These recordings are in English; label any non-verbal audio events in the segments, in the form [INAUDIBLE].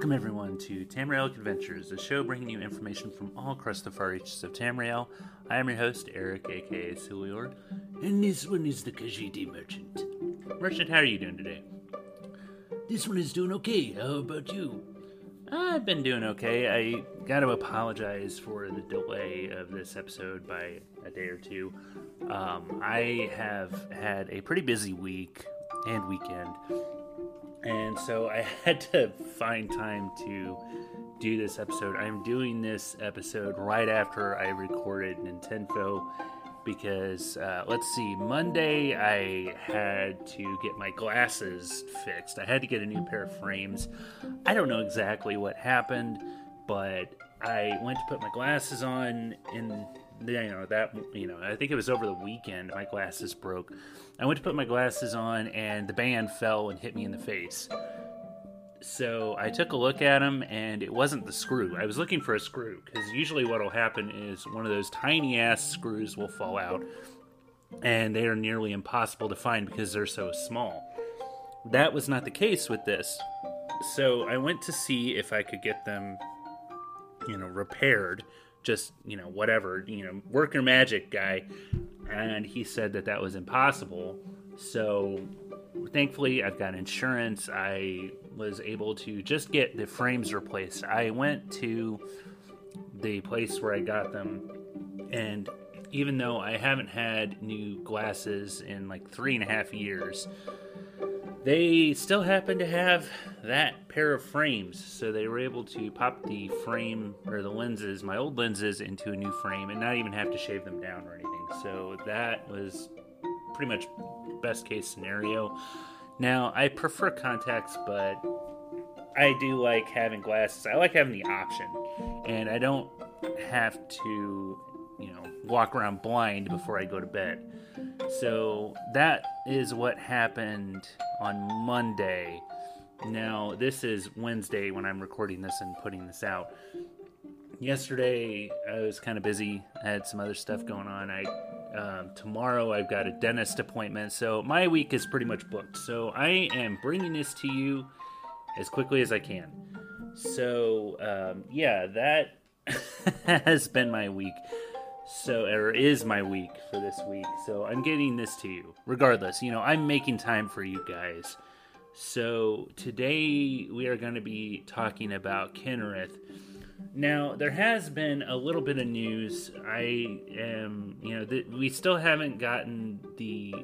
Welcome, everyone, to Tamriel Adventures, a show bringing you information from all across the far reaches of Tamriel. I am your host, Eric, aka Sulior, and this one is the Khajiit Merchant. Merchant, how are you doing today? This one is doing okay. How about you? I've been doing okay. I got to apologize for the delay of this episode by a day or two. Um, I have had a pretty busy week and weekend, and so I [LAUGHS] had to find time to do this episode. I'm doing this episode right after I recorded Nintendo because uh, let's see, Monday I had to get my glasses fixed. I had to get a new pair of frames. I don't know exactly what happened, but I went to put my glasses on and you know that you know I think it was over the weekend my glasses broke. I went to put my glasses on and the band fell and hit me in the face. So I took a look at them and it wasn't the screw. I was looking for a screw because usually what will happen is one of those tiny ass screws will fall out and they are nearly impossible to find because they're so small. That was not the case with this. So I went to see if I could get them, you know, repaired. Just, you know, whatever, you know, worker magic guy. And he said that that was impossible. So thankfully, I've got insurance. I was able to just get the frames replaced. I went to the place where I got them, and even though I haven't had new glasses in like three and a half years, they still happen to have that pair of frames. So they were able to pop the frame or the lenses, my old lenses, into a new frame and not even have to shave them down or anything. So that was pretty much best case scenario. Now, I prefer contacts, but I do like having glasses. I like having the option, and I don't have to, you know, walk around blind before I go to bed. So that is what happened on Monday. Now, this is Wednesday when I'm recording this and putting this out. Yesterday, I was kind of busy. I had some other stuff going on. I um, tomorrow I've got a dentist appointment, so my week is pretty much booked. So I am bringing this to you as quickly as I can. So um, yeah, that [LAUGHS] has been my week. So or is my week for this week. So I'm getting this to you. Regardless, you know, I'm making time for you guys. So today we are going to be talking about Kynareth now, there has been a little bit of news. I am, you know, we still haven't gotten the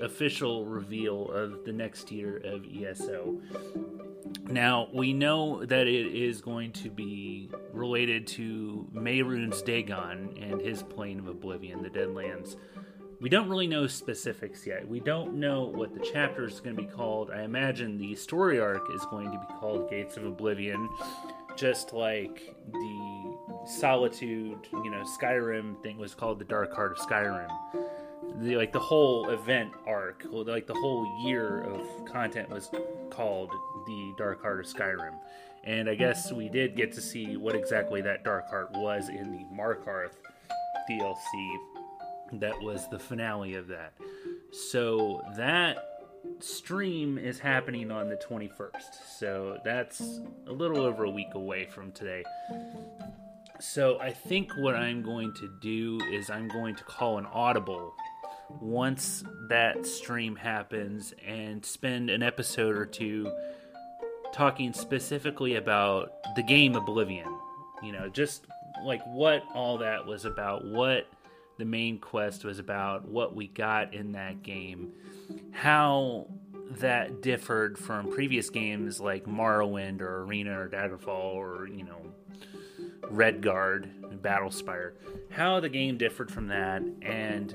official reveal of the next year of ESO. Now, we know that it is going to be related to Mehrunes Dagon and his plane of oblivion, the Deadlands. We don't really know specifics yet. We don't know what the chapter is going to be called. I imagine the story arc is going to be called Gates of Oblivion just like the solitude you know skyrim thing was called the dark heart of skyrim the like the whole event arc like the whole year of content was called the dark heart of skyrim and i mm-hmm. guess we did get to see what exactly that dark heart was in the markarth dlc that was the finale of that so that stream is happening on the 21st. So that's a little over a week away from today. So I think what I'm going to do is I'm going to call an audible once that stream happens and spend an episode or two talking specifically about the game Oblivion. You know, just like what all that was about, what the main quest was about, what we got in that game how that differed from previous games like Morrowind or Arena or Daggerfall or, you know, Redguard, and Battlespire. How the game differed from that and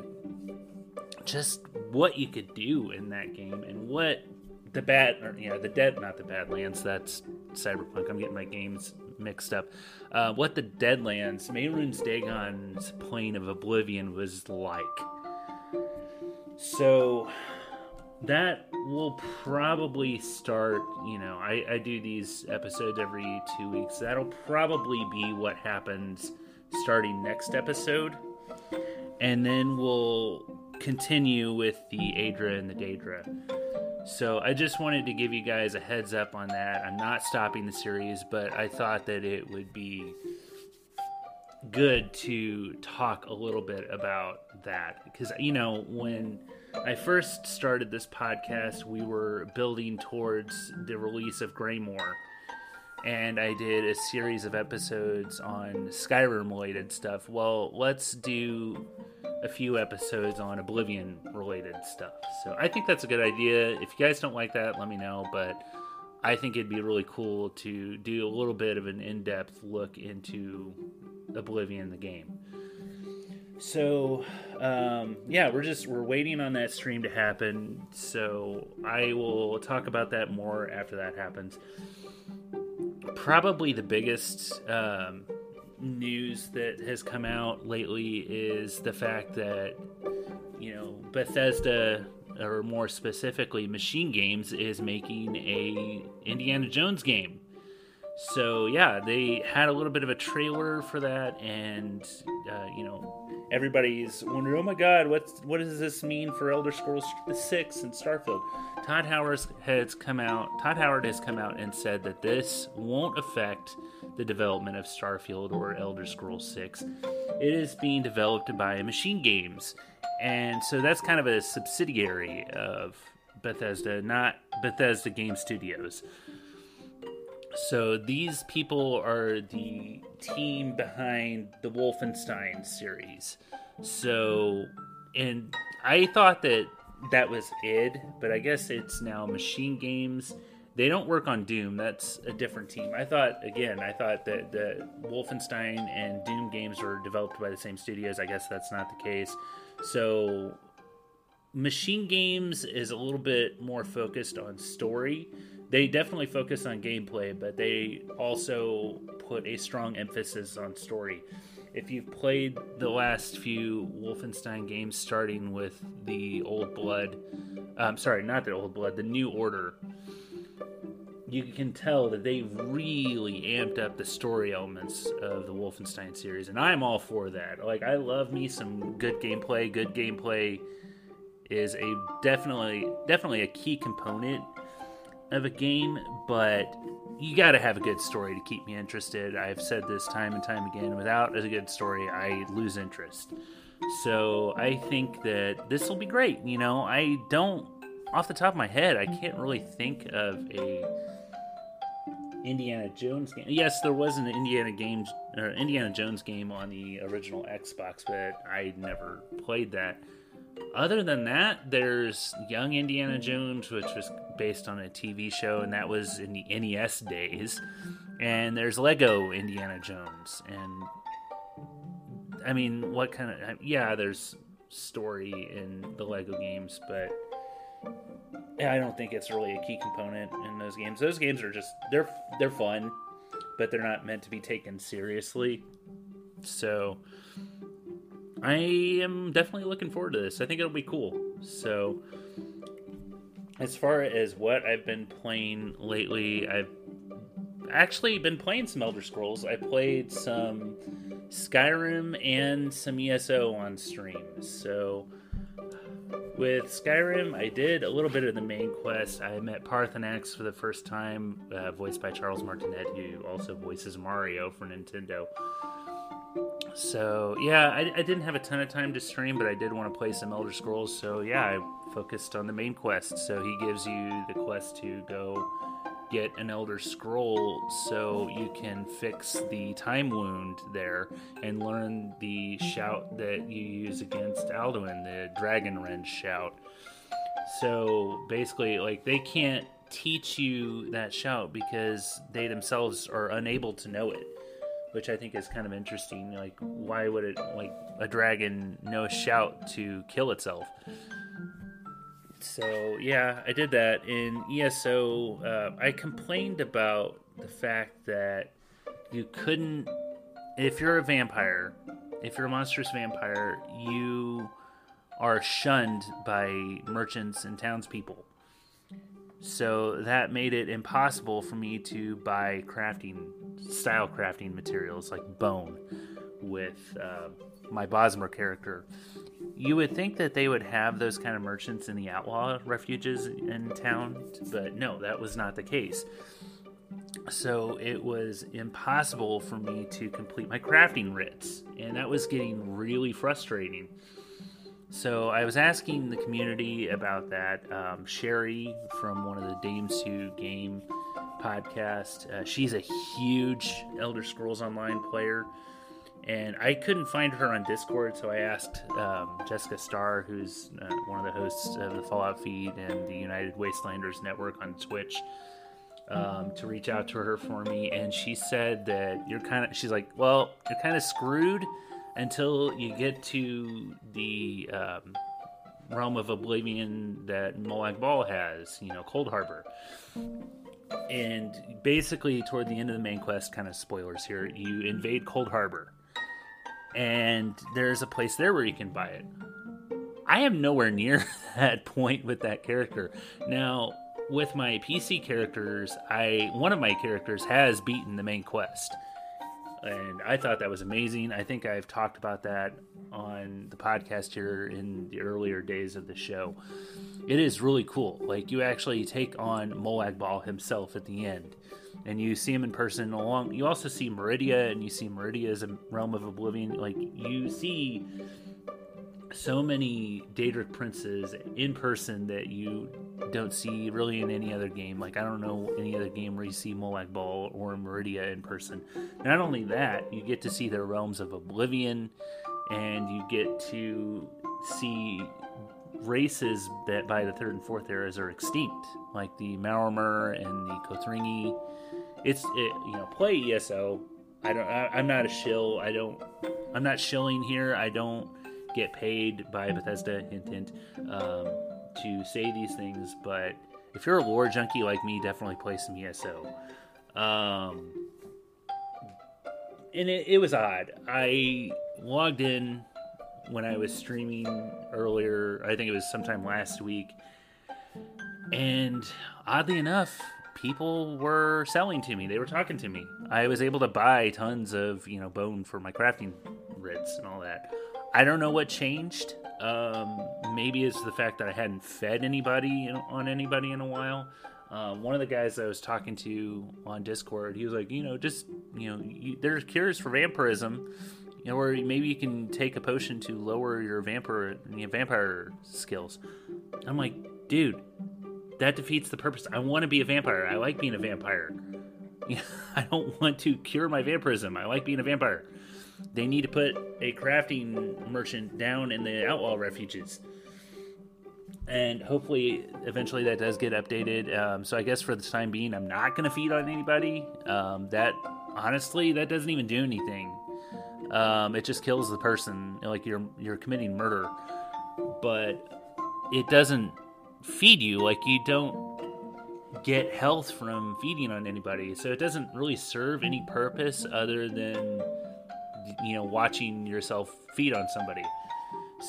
just what you could do in that game and what the bad or yeah the dead not the badlands that's cyberpunk. I'm getting my games mixed up. Uh, what the deadlands Mehrunes dagon's plane of oblivion was like. So that will probably start you know I, I do these episodes every two weeks. That'll probably be what happens starting next episode. And then we'll continue with the Aedra and the Daedra So I just wanted to give you guys a heads up on that. I'm not stopping the series, but I thought that it would be good to talk a little bit about that because you know when I first started this podcast, we were building towards the release of Greymoor, and I did a series of episodes on Skyrim related stuff. Well, let's do a few episodes on Oblivion related stuff. So I think that's a good idea. If you guys don't like that, let me know, but I think it'd be really cool to do a little bit of an in depth look into Oblivion, the game. So, um, yeah, we're just we're waiting on that stream to happen. So I will talk about that more after that happens. Probably the biggest um, news that has come out lately is the fact that you know Bethesda or more specifically Machine Games is making a Indiana Jones game. So yeah, they had a little bit of a trailer for that, and uh, you know everybody's wondering, oh my god, what's what does this mean for Elder Scrolls Six and Starfield? Todd Howard has come out. Todd Howard has come out and said that this won't affect the development of Starfield or Elder Scrolls 6. It is being developed by Machine Games, and so that's kind of a subsidiary of Bethesda, not Bethesda Game Studios. So these people are the team behind the Wolfenstein series. So, and I thought that that was id, but I guess it's now Machine Games. They don't work on Doom. That's a different team. I thought again. I thought that the Wolfenstein and Doom games were developed by the same studios. I guess that's not the case. So, Machine Games is a little bit more focused on story. They definitely focus on gameplay, but they also put a strong emphasis on story. If you've played the last few Wolfenstein games, starting with the Old Blood, um, sorry, not the Old Blood, the New Order, you can tell that they really amped up the story elements of the Wolfenstein series, and I'm all for that. Like, I love me some good gameplay. Good gameplay is a definitely definitely a key component of a game, but you got to have a good story to keep me interested. I've said this time and time again. Without a good story, I lose interest. So I think that this will be great. You know, I don't, off the top of my head, I can't really think of a Indiana Jones game. Yes, there was an Indiana games or Indiana Jones game on the original Xbox, but I never played that. Other than that, there's Young Indiana Jones, which was based on a TV show, and that was in the NES days. And there's Lego Indiana Jones, and I mean, what kind of yeah? There's story in the Lego games, but I don't think it's really a key component in those games. Those games are just they're they're fun, but they're not meant to be taken seriously. So I am definitely looking forward to this. I think it'll be cool. So as far as what I've been playing lately, I've actually been playing some Elder Scrolls. I played some Skyrim and some ESO on stream. So with Skyrim, I did a little bit of the main quest. I met Paarthurnax for the first time, uh, voiced by Charles Martinet, who also voices Mario for Nintendo. So yeah, I, I, didn't have a ton of time to stream, but I did want to play some Elder Scrolls. So yeah, I focused on the main quest. So he gives you the quest to go get an Elder Scroll so you can fix the time wound there and learn the shout that you use against Alduin, the Dragon Rend shout. So basically, like they can't teach you that shout because they themselves are unable to know it which I think is kind of interesting. Like, why would it like a dragon know a shout to kill itself? So yeah, I did that in ESO. Uh, I complained about the fact that you couldn't, if you're a vampire, if you're a monstrous vampire, you are shunned by merchants and townspeople. So that made it impossible for me to buy crafting style crafting materials like bone, with uh, my Bosmer character. You would think that they would have those kind of merchants in the outlaw refuges in town, but no, that was not the case. So it was impossible for me to complete my crafting writs, and that was getting really frustrating. So I was asking the community about that. Um, Sherry from one of the Dames Who Game podcast, uh, she's a huge Elder Scrolls Online player, and I couldn't find her on Discord, so I asked um, Jessica Starr, who's uh, one of the hosts of the Fallout feed and the United Wastelanders Network on Twitch. Um, to reach out to her for me, and she said that you're kind of. She's like, well, you're kind of screwed until you get to the um, realm of oblivion that Molag Bal has, you know, Coldharbour And basically, toward the end of the main quest, kind of spoilers here, you invade Coldharbour. And there's a place there where you can buy it. I am nowhere near [LAUGHS] that point with that character. Now, with my PC characters, I one of my characters has beaten the main quest and I thought that was amazing. I think I've talked about that on the podcast here in the earlier days of the show. It is really cool. Like you actually take on Molag Bal himself at the end, and you see him in person. Along, you also see Meridia, and you see Meridia as a realm of oblivion. Like you see so many Daedric princes in person that you don't see really in any other game. Like I don't know any other game where you see Molag Bal or Meridia in person. Not only that, you get to see their realms of oblivion, and you get to see races that by the third and fourth eras are extinct, like the Maormer and the Kothringi. It's it, you know play ESO. I don't. I, I'm not a shill. I don't. I'm not shilling here. I don't get paid by Bethesda, hint, hint, um, to say these things. But if you're a lore junkie like me, definitely play some ESO. Um, and it, it was odd. I logged in when I was streaming earlier. I think it was sometime last week. And oddly enough, people were selling to me. They were talking to me. I was able to buy tons of, you know, bone for my crafting writs and all that. I don't know what changed. Um, maybe it's the fact that I hadn't fed anybody on anybody in a while. Um, one of the guys I was talking to on Discord, he was like, you know, just you know, you, there's cures for vampirism, you know, or maybe you can take a potion to lower your vampire vampire skills. I'm like, dude, that defeats the purpose. I want to be a vampire. I like being a vampire. [LAUGHS] I don't want to cure my vampirism. I like being a vampire they need to put a crafting merchant down in the outlaw refuges and hopefully eventually that does get updated um, so i guess for the time being i'm not going to feed on anybody um, that honestly that doesn't even do anything um, it just kills the person like you're you're committing murder but it doesn't feed you like you don't get health from feeding on anybody so it doesn't really serve any purpose other than you know watching yourself feed on somebody.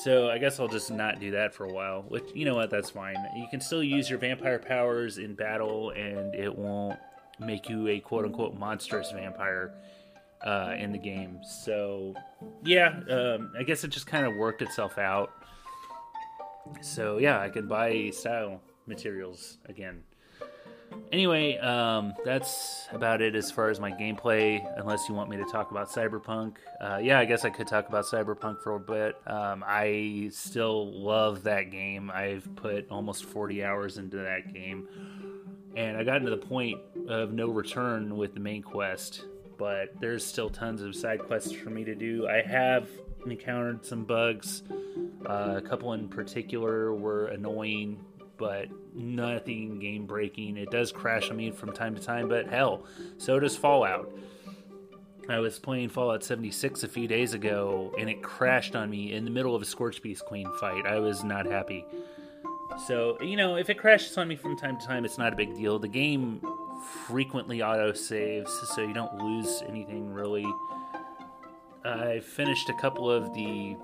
So I guess I'll just not do that for a while. Which you know what, that's fine. You can still use your vampire powers in battle, and it won't make you a quote unquote monstrous vampire uh, in the game. So yeah, um, I guess it just kind of worked itself out. So yeah, I can buy style materials again. Anyway, um, that's about it as far as my gameplay. Unless you want me to talk about Cyberpunk, uh, yeah, I guess I could talk about Cyberpunk for a bit. Um, I still love that game. I've put almost 40 hours into that game, and I got to the point of no return with the main quest. But there's still tons of side quests for me to do. I have encountered some bugs. Uh, a couple in particular were annoying but nothing game breaking. It does crash on me from time to time, but hell, so does Fallout. I was playing Fallout 76 a few days ago and it crashed on me in the middle of a Scorch Beast Queen fight. I was not happy. So, you know, if it crashes on me from time to time, it's not a big deal. The game frequently auto saves, so you don't lose anything really. I finished a couple of the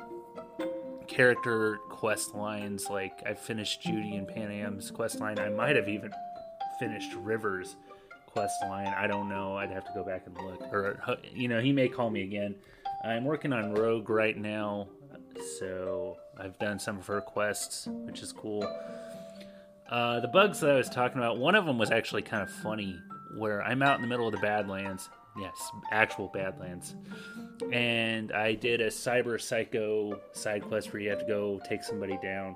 character quest lines. Like I finished Judy and Panam's quest line. I might have even finished Rivers quest line. I don't know. I'd have to go back and look. Or uh, you know, he may call me again. I'm working on Rogue right now, so I've done some of her quests, which is cool. Uh, the bugs that I was talking about, one of them was actually kind of funny, where I'm out in the middle of the Badlands. Yes, actual Badlands. And I did a Cyber Psycho side quest where you have to go take somebody down.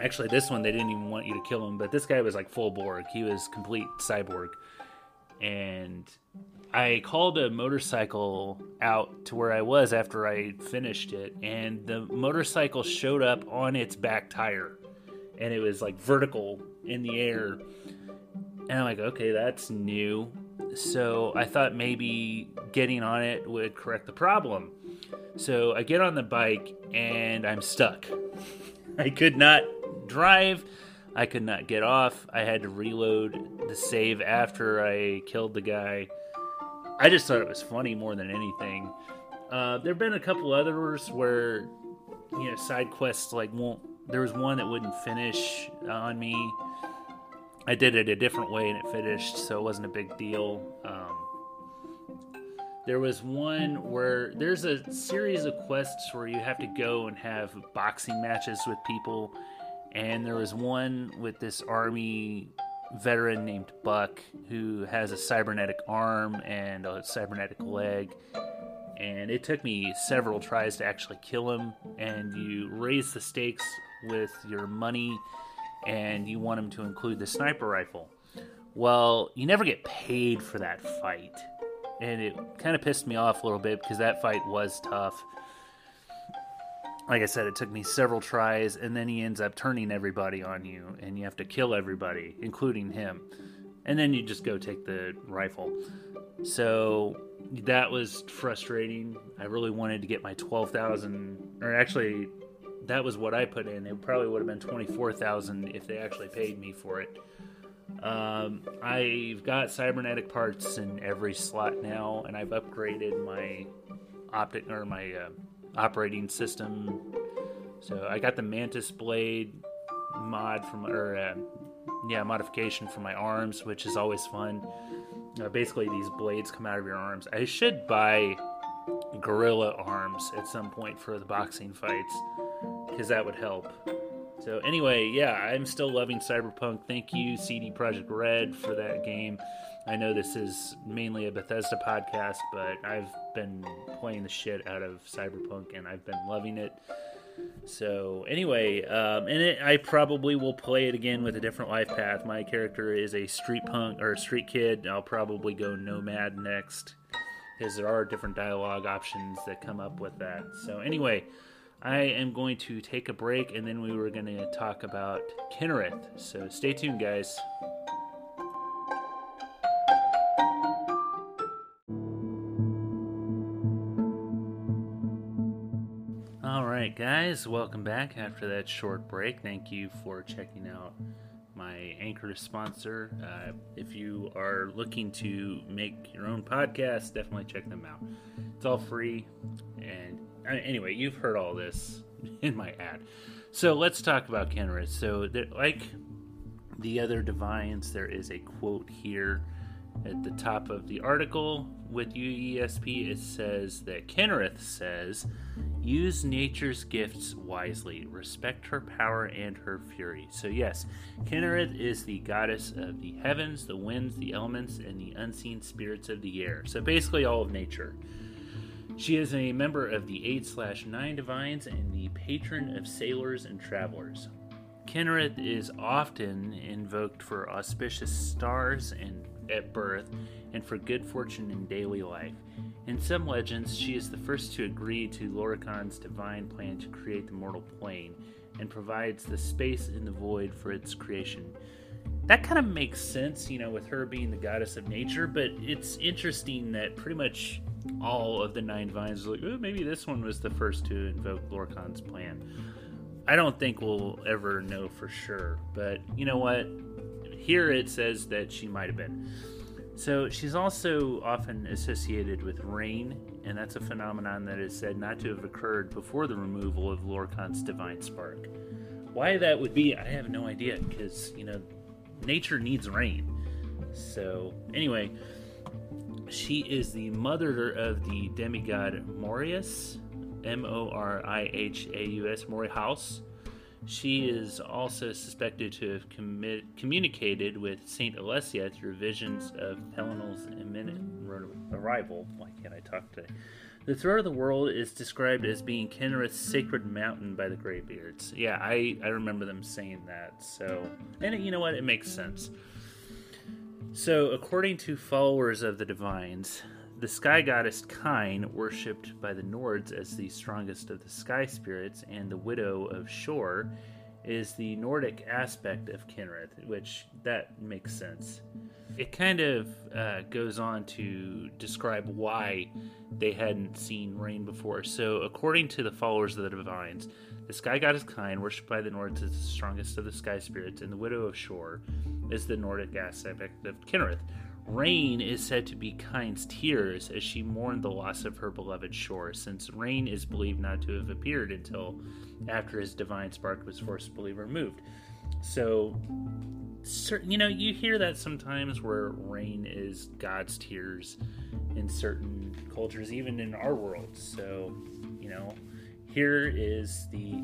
Actually, this one they didn't even want you to kill him, but this guy was like full Borg. He was complete cyborg. And I called a motorcycle out to where I was after I finished it, and the motorcycle showed up on its back tire, and it was like vertical in the air. And I'm like, okay, that's new. So I thought maybe getting on it would correct the problem. So I get on the bike and I'm stuck. [LAUGHS] I could not drive. I could not get off. I had to reload the save after I killed the guy. I just thought it was funny more than anything. Uh, there have been a couple others where, you know, side quests like won't. There was one that wouldn't finish on me. I did it a different way and it finished, so it wasn't a big deal. Um, there was one where there's a series of quests where you have to go and have boxing matches with people, and there was one with this army veteran named Buck who has a cybernetic arm and a cybernetic leg. And it took me several tries to actually kill him. And you raise the stakes with your money, and you want him to include the sniper rifle. Well, you never get paid for that fight. And it kind of pissed me off a little bit because that fight was tough like I said, it took me several tries, and then he ends up turning everybody on you, and you have to kill everybody, including him. And then you just go take the rifle. So that was frustrating. I really wanted to get my 12,000, or actually, that was what I put in. It probably would have been 24,000 if they actually paid me for it. Um, I've got cybernetic parts in every slot now, and I've upgraded my optic or my uh, operating system. So I got the Mantis Blade mod from, or uh, yeah, modification for my arms, which is always fun. Uh, basically, these blades come out of your arms. I should buy gorilla arms at some point for the boxing fights because that would help. So anyway, yeah, I'm still loving Cyberpunk. Thank you, CD Projekt Red, for that game. I know this is mainly a Bethesda podcast, but I've been playing the shit out of Cyberpunk and I've been loving it. So anyway, um, and it, I probably will play it again with a different life path. My character is a street punk or a street kid. I'll probably go nomad next because there are different dialogue options that come up with that. So anyway, I am going to take a break and then we were going to talk about Kynareth. So stay tuned, guys. All right, guys, welcome back after that short break. Thank you for checking out my anchor sponsor. Uh, if you are looking to make your own podcast, definitely check them out. It's all free. Uh, anyway, you've heard all this [LAUGHS] in my ad. So let's talk about Kynareth. So, like the other divines, there is a quote here at the top of the article with UESP. It says that Kynareth says, Use nature's gifts wisely. Respect her power and her fury. So, yes, Kynareth is the goddess of the heavens, the winds, the elements, and the unseen spirits of the air. So, basically, all of nature. She is a member of the 8 slash 9 divines and the patron of sailors and travelers. Kynareth is often invoked for auspicious stars and at birth and for good fortune in daily life. In some legends, she is the first to agree to Lorkhan's divine plan to create the mortal plane and provides the space in the void for its creation. That kind of makes sense, you know, with her being the goddess of nature, but it's interesting that pretty much all of the nine vines like, oh, maybe this one was the first to invoke Lorkhan's plan. I don't think we'll ever know for sure, but you know what? Here it says that she might have been. So she's also often associated with rain, and that's a phenomenon that is said not to have occurred before the removal of Lorkhan's divine spark. Why that would be, I have no idea, because, you know, nature needs rain. So, anyway, She is the mother of the demigod Morius, M O R I H A U S, Morihaus. She is also suspected to have commi- communicated with Saint Alessia through visions of Pelinal's imminent arrival. Why can't I talk today? The throat of the world is described as being Kynareth's sacred mountain by the Greybeards. Yeah, I, I remember them saying that. So, and you know what? It makes sense. So, according to followers of the divines, the sky goddess Kine, worshipped by the Nords as the strongest of the sky spirits, and the widow of Shor, is the Nordic aspect of Kynareth, which that makes sense. It kind of uh, goes on to describe why they hadn't seen rain before. So, according to the followers of the divines, the sky goddess Kine, worshipped by the Nords as the strongest of the sky spirits, and the widow of Shor is the Nordic aspect of Kynareth. Rain is said to be Kine's tears as she mourned the loss of her beloved Shor, since rain is believed not to have appeared until after his divine spark was forcibly removed. So, you know, you hear that sometimes where rain is God's tears in certain cultures, even in our world. So, you know, here is the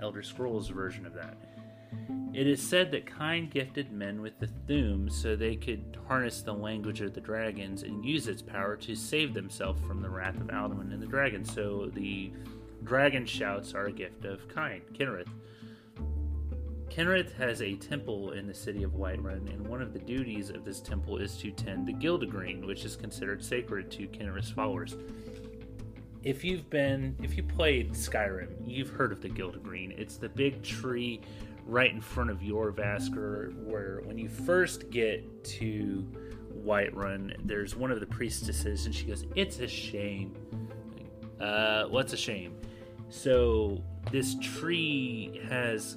Elder Scrolls version of that. It is said that Kine gifted men with the Thu'um so they could harness the language of the dragons and use its power to save themselves from the wrath of Alduin and the dragons. So the dragon shouts are a gift of Kine, Kynareth. Kynareth has a temple in the city of Whiterun, and one of the duties of this temple is to tend the Gildergreen, which is considered sacred to Kynareth's followers. If you've been, if you played Skyrim, you've heard of the Gildergreen. It's the big tree right in front of Jorrvaskr, where when you first get to Whiterun, there's one of the priestesses, and she goes, "It's a shame." Uh, what's a shame? So this tree has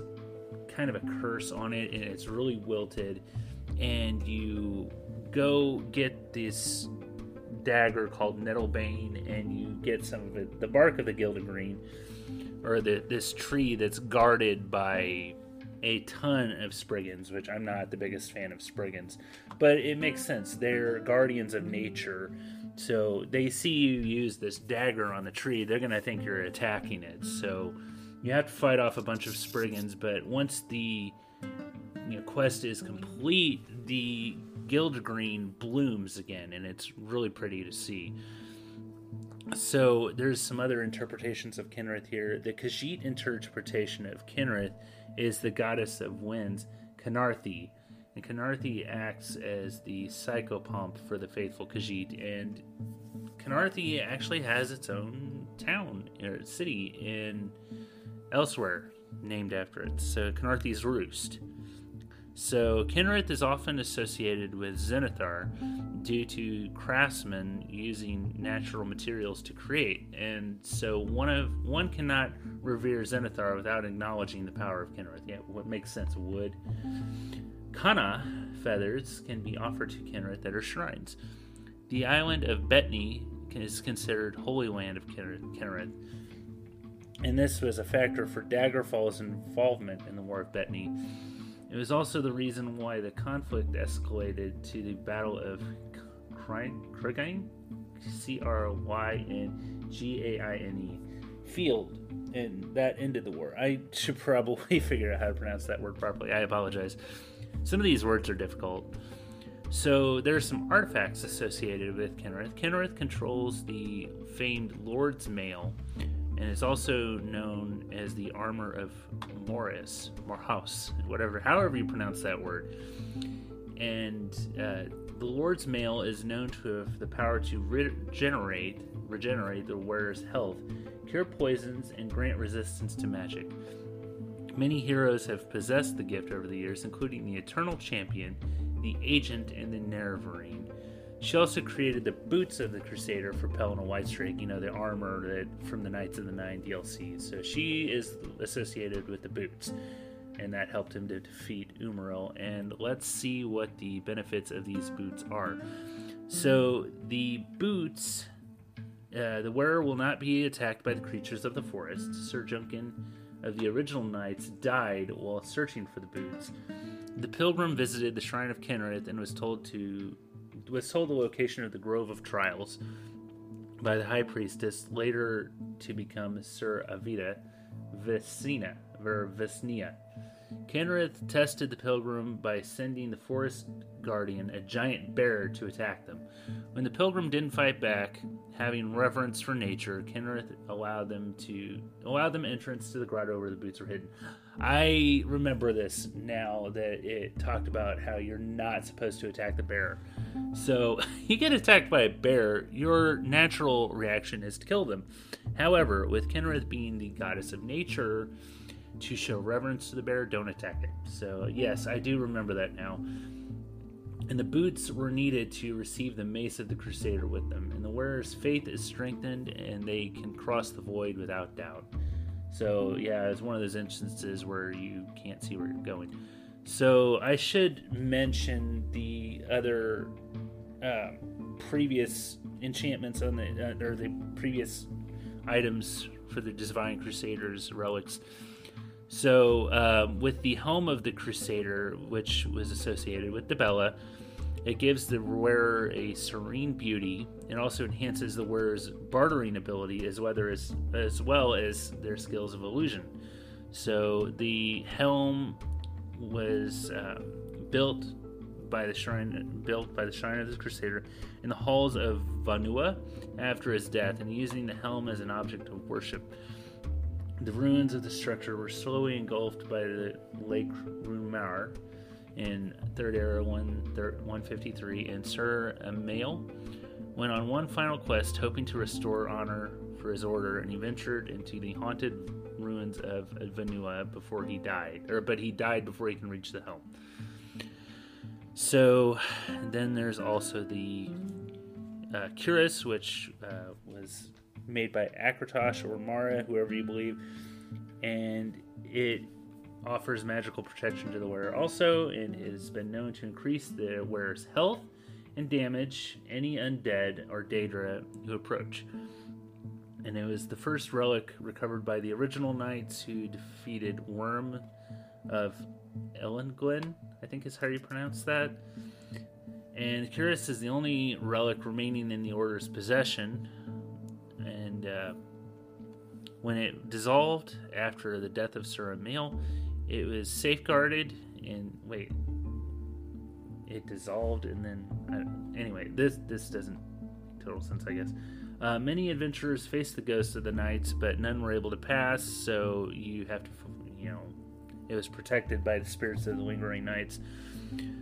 kind of a curse on it, and it's really wilted. And you go get this dagger called Nettlebane, and you get some of it, the bark of the Gildergreen, or the, this tree that's guarded by a ton of Spriggans, which I'm not the biggest fan of Spriggans, but it makes sense. They're guardians of nature, so they see you use this dagger on the tree, they're going to think you're attacking it. So you have to fight off a bunch of Spriggans, but once the you know, quest is complete, the Gildergreen blooms again, and it's really pretty to see. So there's some other interpretations of Kynareth here. The Khajiit interpretation of Kynareth is the goddess of winds, Khenarthi. And Khenarthi acts as the psychopomp for the faithful Khajiit. And Khenarthi actually has its own town or city in Elsweyr named after it. So Khenarthi's Roost. So Kynareth is often associated with Zenithar due to craftsmen using natural materials to create, and so one of one cannot revere Zenithar without acknowledging the power of Kynareth. Yeah, what makes sense? Wood. Kana feathers can be offered to Kynareth at her shrines. The island of Betony is considered holy land of Kynareth, and this was a factor for Daggerfall's involvement in the War of Betony it was also the reason why the conflict escalated to the Battle of Crygain, C R Y N G A I N E field, and that ended the war. I should probably [LAUGHS] figure out how to pronounce that word properly. I apologize. Some of these words are difficult. So there are some artifacts associated with Kynareth. Kynareth controls the famed Lord's Mail, and is also known as the armor of Morris, Morhaus, whatever, however you pronounce that word. And uh, the Lord's Mail is known to have the power to regenerate, regenerate the wearer's health, cure poisons, and grant resistance to magic. Many heroes have possessed the gift over the years, including the Eternal Champion, the Agent, and the Nerevarine. She also created the boots of the Crusader for Pelinal Whitestrake, you know, the armor that from the Knights of the Nine DLC. So she is associated with the boots, and that helped him to defeat Umaril. And let's see what the benefits of these boots are. So the boots, uh, the wearer will not be attacked by the creatures of the forest. Sir Juncan of the original knights died while searching for the boots. The pilgrim visited the shrine of Kynareth and was told to was told the location of the Grove of Trials by the high priestess, later to become Sir Avita Vicina, or Visnia. Kynareth tested the pilgrim by sending the forest guardian, a giant bear, to attack them. When the pilgrim didn't fight back, having reverence for nature, Kynareth allowed them to allow them entrance to the grotto where the boots were hidden. I remember this now that it talked about how you're not supposed to attack the bear. So [LAUGHS] you get attacked by a bear, your natural reaction is to kill them. However, with Kynareth being the goddess of nature, to show reverence to the bear, don't attack it. So, yes, I do remember that now. And the boots were needed to receive the mace of the Crusader with them. And the wearer's faith is strengthened, and they can cross the void without doubt. So, yeah, it's one of those instances where you can't see where you're going. So, I should mention the other uh, previous enchantments on the, uh, or the previous items for the Divine Crusaders relics. So, uh, with the Helm of the Crusader, which was associated with Dibella, it gives the wearer a serene beauty and also enhances the wearer's bartering ability as well as, as well as their skills of illusion. So, the helm was uh, built by the shrine built by the shrine of the Crusader in the halls of Vanua after his death, and using the helm as an object of worship. The ruins of the structure were slowly engulfed by the Lake Rumar in Third Era 153, and Sir Amiel went on one final quest hoping to restore honor for his order, and he ventured into the haunted ruins of Vanua before he died, or but he died before he can reach the helm. So then there's also the uh, Cuirass, which uh, was made by Akatosh or Mara, whoever you believe, and it offers magical protection to the wearer also, and has been known to increase the wearer's health and damage any undead or Daedra who approach. And it was the first relic recovered by the original knights who defeated Wyrm of Elenglynn, I think is how you pronounce that. And Cuirass is the only relic remaining in the Order's possession, and uh, when it dissolved after the death of Sir Amiel, it was safeguarded and wait, it dissolved and then anyway, this this doesn't total sense, I guess. Uh, many adventurers faced the ghosts of the knights, but none were able to pass. So you have to, you know, it was protected by the spirits of the lingering knights.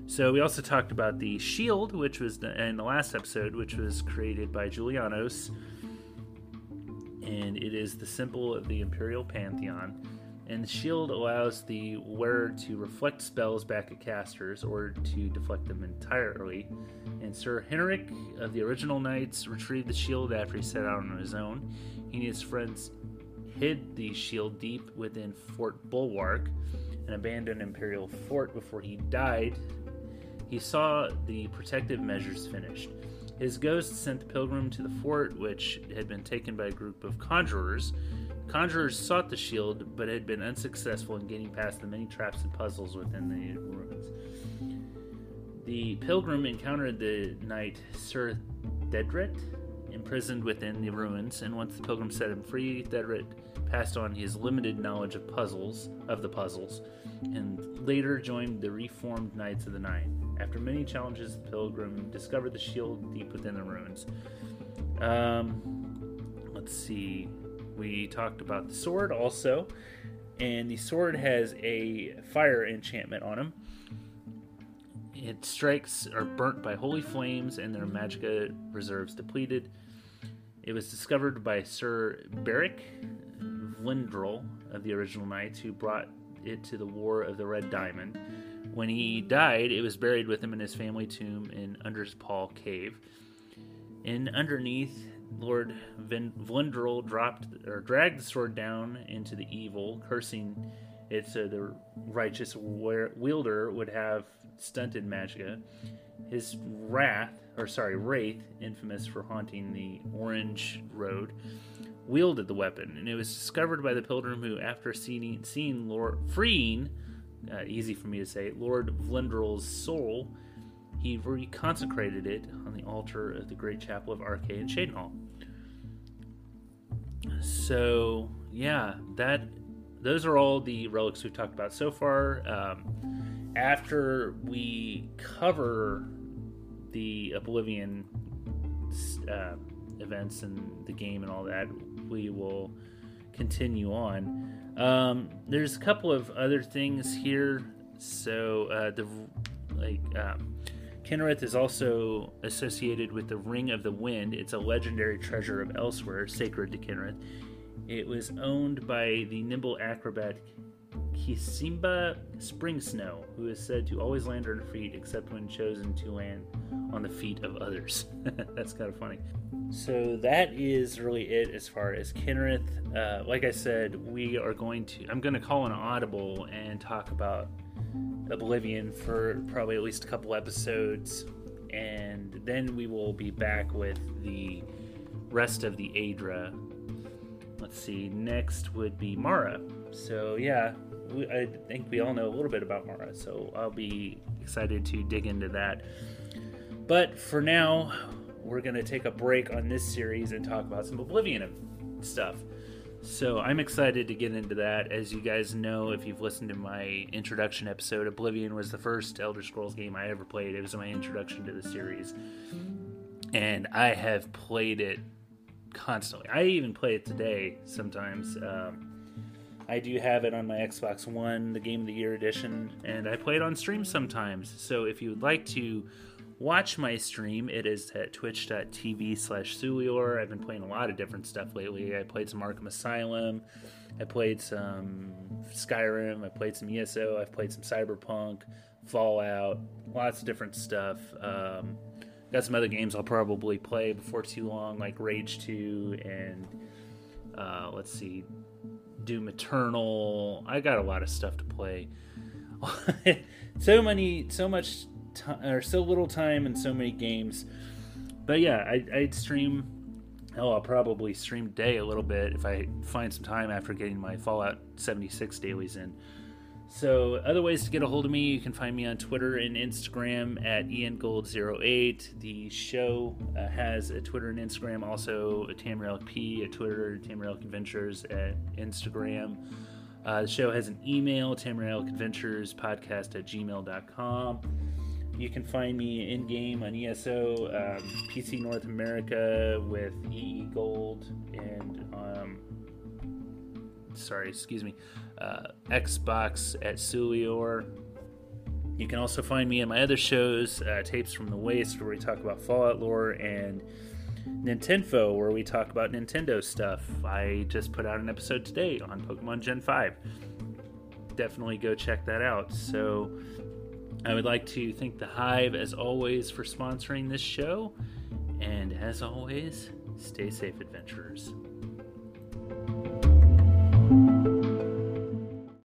So we also talked about the shield, which was the, in the last episode, which was created by Julianos and it is the symbol of the Imperial Pantheon. And the shield allows the wearer to reflect spells back at casters or to deflect them entirely. And Sir Henrik of the original Knights retrieved the shield after he set out on his own. He and his friends hid the shield deep within Fort Bulwark, an abandoned Imperial fort, before he died. He saw the protective measures finished. His ghost sent the pilgrim to the fort, which had been taken by a group of conjurers. Conjurers sought the shield, but had been unsuccessful in getting past the many traps and puzzles within the ruins. The pilgrim encountered the knight Sir Thedret, imprisoned within the ruins, and once the pilgrim set him free, Thedret passed on his limited knowledge of puzzles of the puzzles, and later joined the reformed Knights of the Nine. After many challenges, the pilgrim discovered the shield deep within the ruins. Um, let's see. We talked about the sword also, and the sword has a fire enchantment on him. It strikes are burnt by holy flames, and their magicka reserves depleted. It was discovered by Sir Berich Vlindrel of the original Knights, who brought it to the War of the Red Diamond. When he died, it was buried with him in his family tomb in Underspall Cave. And underneath, Lord Vin- Vlindrel dropped or dragged the sword down into the evil, cursing it so the righteous wielder would have stunted magicka. His wrath, or sorry, wraith, infamous for haunting the Orange Road, wielded the weapon, and it was discovered by the pilgrim who, after seeing, seeing Lord freeing uh, easy for me to say, Lord Vlindrel's soul, he reconsecrated it on the altar of the great chapel of Arkay in Cheydinhal. So yeah, that those are all the relics we've talked about so far. Um, after we cover the Oblivion uh, events and the game and all that, we will continue on. Um, there's a couple of other things here. So uh, the like um, Kynareth is also associated with the Ring of the Wind. It's a legendary treasure of Elsweyr, sacred to Kynareth. It was owned by the nimble acrobat Kisimba Springsnow, who is said to always land on her feet except when chosen to land on the feet of others. [LAUGHS] That's kind of funny. So that is really it as far as Kynareth. Uh, like I said, we are going to. I'm going to call an audible and talk about Oblivion for probably at least a couple episodes, and then we will be back with the rest of the Aedra. Let's see. Next would be Mara. So yeah, we, I think we all know a little bit about Mara, so I'll be excited to dig into that. But for now, we're going to take a break on this series and talk about some Oblivion stuff. So I'm excited to get into that. As you guys know, if you've listened to my introduction episode, Oblivion was the first Elder Scrolls game I ever played. It was my introduction to the series. And I have played it constantly. I even play it today sometimes. Um, I do have it on my Xbox One, the Game of the Year edition, and I play it on stream sometimes. So if you would like to watch my stream, it is at twitch.tv slash Sulior. I've been playing a lot of different stuff lately. I played some Arkham Asylum, I played some Skyrim, I played some ESO, I've played some Cyberpunk, Fallout, lots of different stuff. Um, got some other games I'll probably play before too long, like Rage 2 and uh, let's see, Doom Eternal. I got a lot of stuff to play. [LAUGHS] so many, so much, or so little time, and so many games. But yeah, I, I'd stream. Oh, I'll probably stream today a little bit if I find some time after getting my Fallout 76 dailies in. So, other ways to get a hold of me, you can find me on Twitter and Instagram at iangold08. The show uh, has a Twitter and Instagram, also a Tamriel P, a Twitter, Tamriel Adventures at Instagram. Uh, the show has an email, Tamriel Adventures Podcast at gmail.com. You can find me in game on ESO, um, PC North America with EE Gold, and um, sorry, excuse me, uh, Xbox at Sulior. You can also find me in my other shows, uh, Tapes from the Waste, where we talk about Fallout lore, and Nintendo, where we talk about Nintendo stuff. I just put out an episode today on Pokemon Gen 5. Definitely go check that out. So, I would like to thank the Hive, as always, for sponsoring this show. And as always, stay safe, adventurers.